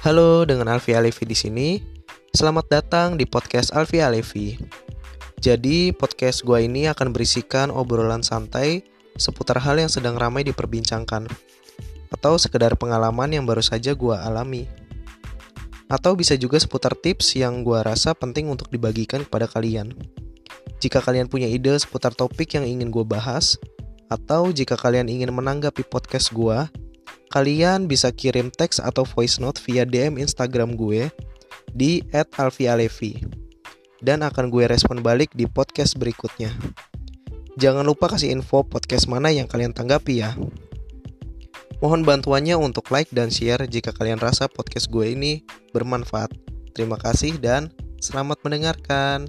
Halo, dengan Alfi Alevi di sini. Selamat datang di podcast Alfi Alevi. Jadi, podcast gue ini akan berisikan obrolan santai seputar hal yang sedang ramai diperbincangkan, atau sekedar pengalaman yang baru saja gue alami. Atau bisa juga seputar tips yang gue rasa penting untuk dibagikan kepada kalian. Jika kalian punya ide seputar topik yang ingin gue bahas, atau jika kalian ingin menanggapi podcast gue, kalian bisa kirim teks atau voice note via DM Instagram gue di @alfialevi dan akan gue respon balik di podcast berikutnya. Jangan lupa kasih info podcast mana yang kalian tanggapi ya. Mohon bantuannya untuk like dan share jika kalian rasa podcast gue ini bermanfaat. Terima kasih dan selamat mendengarkan.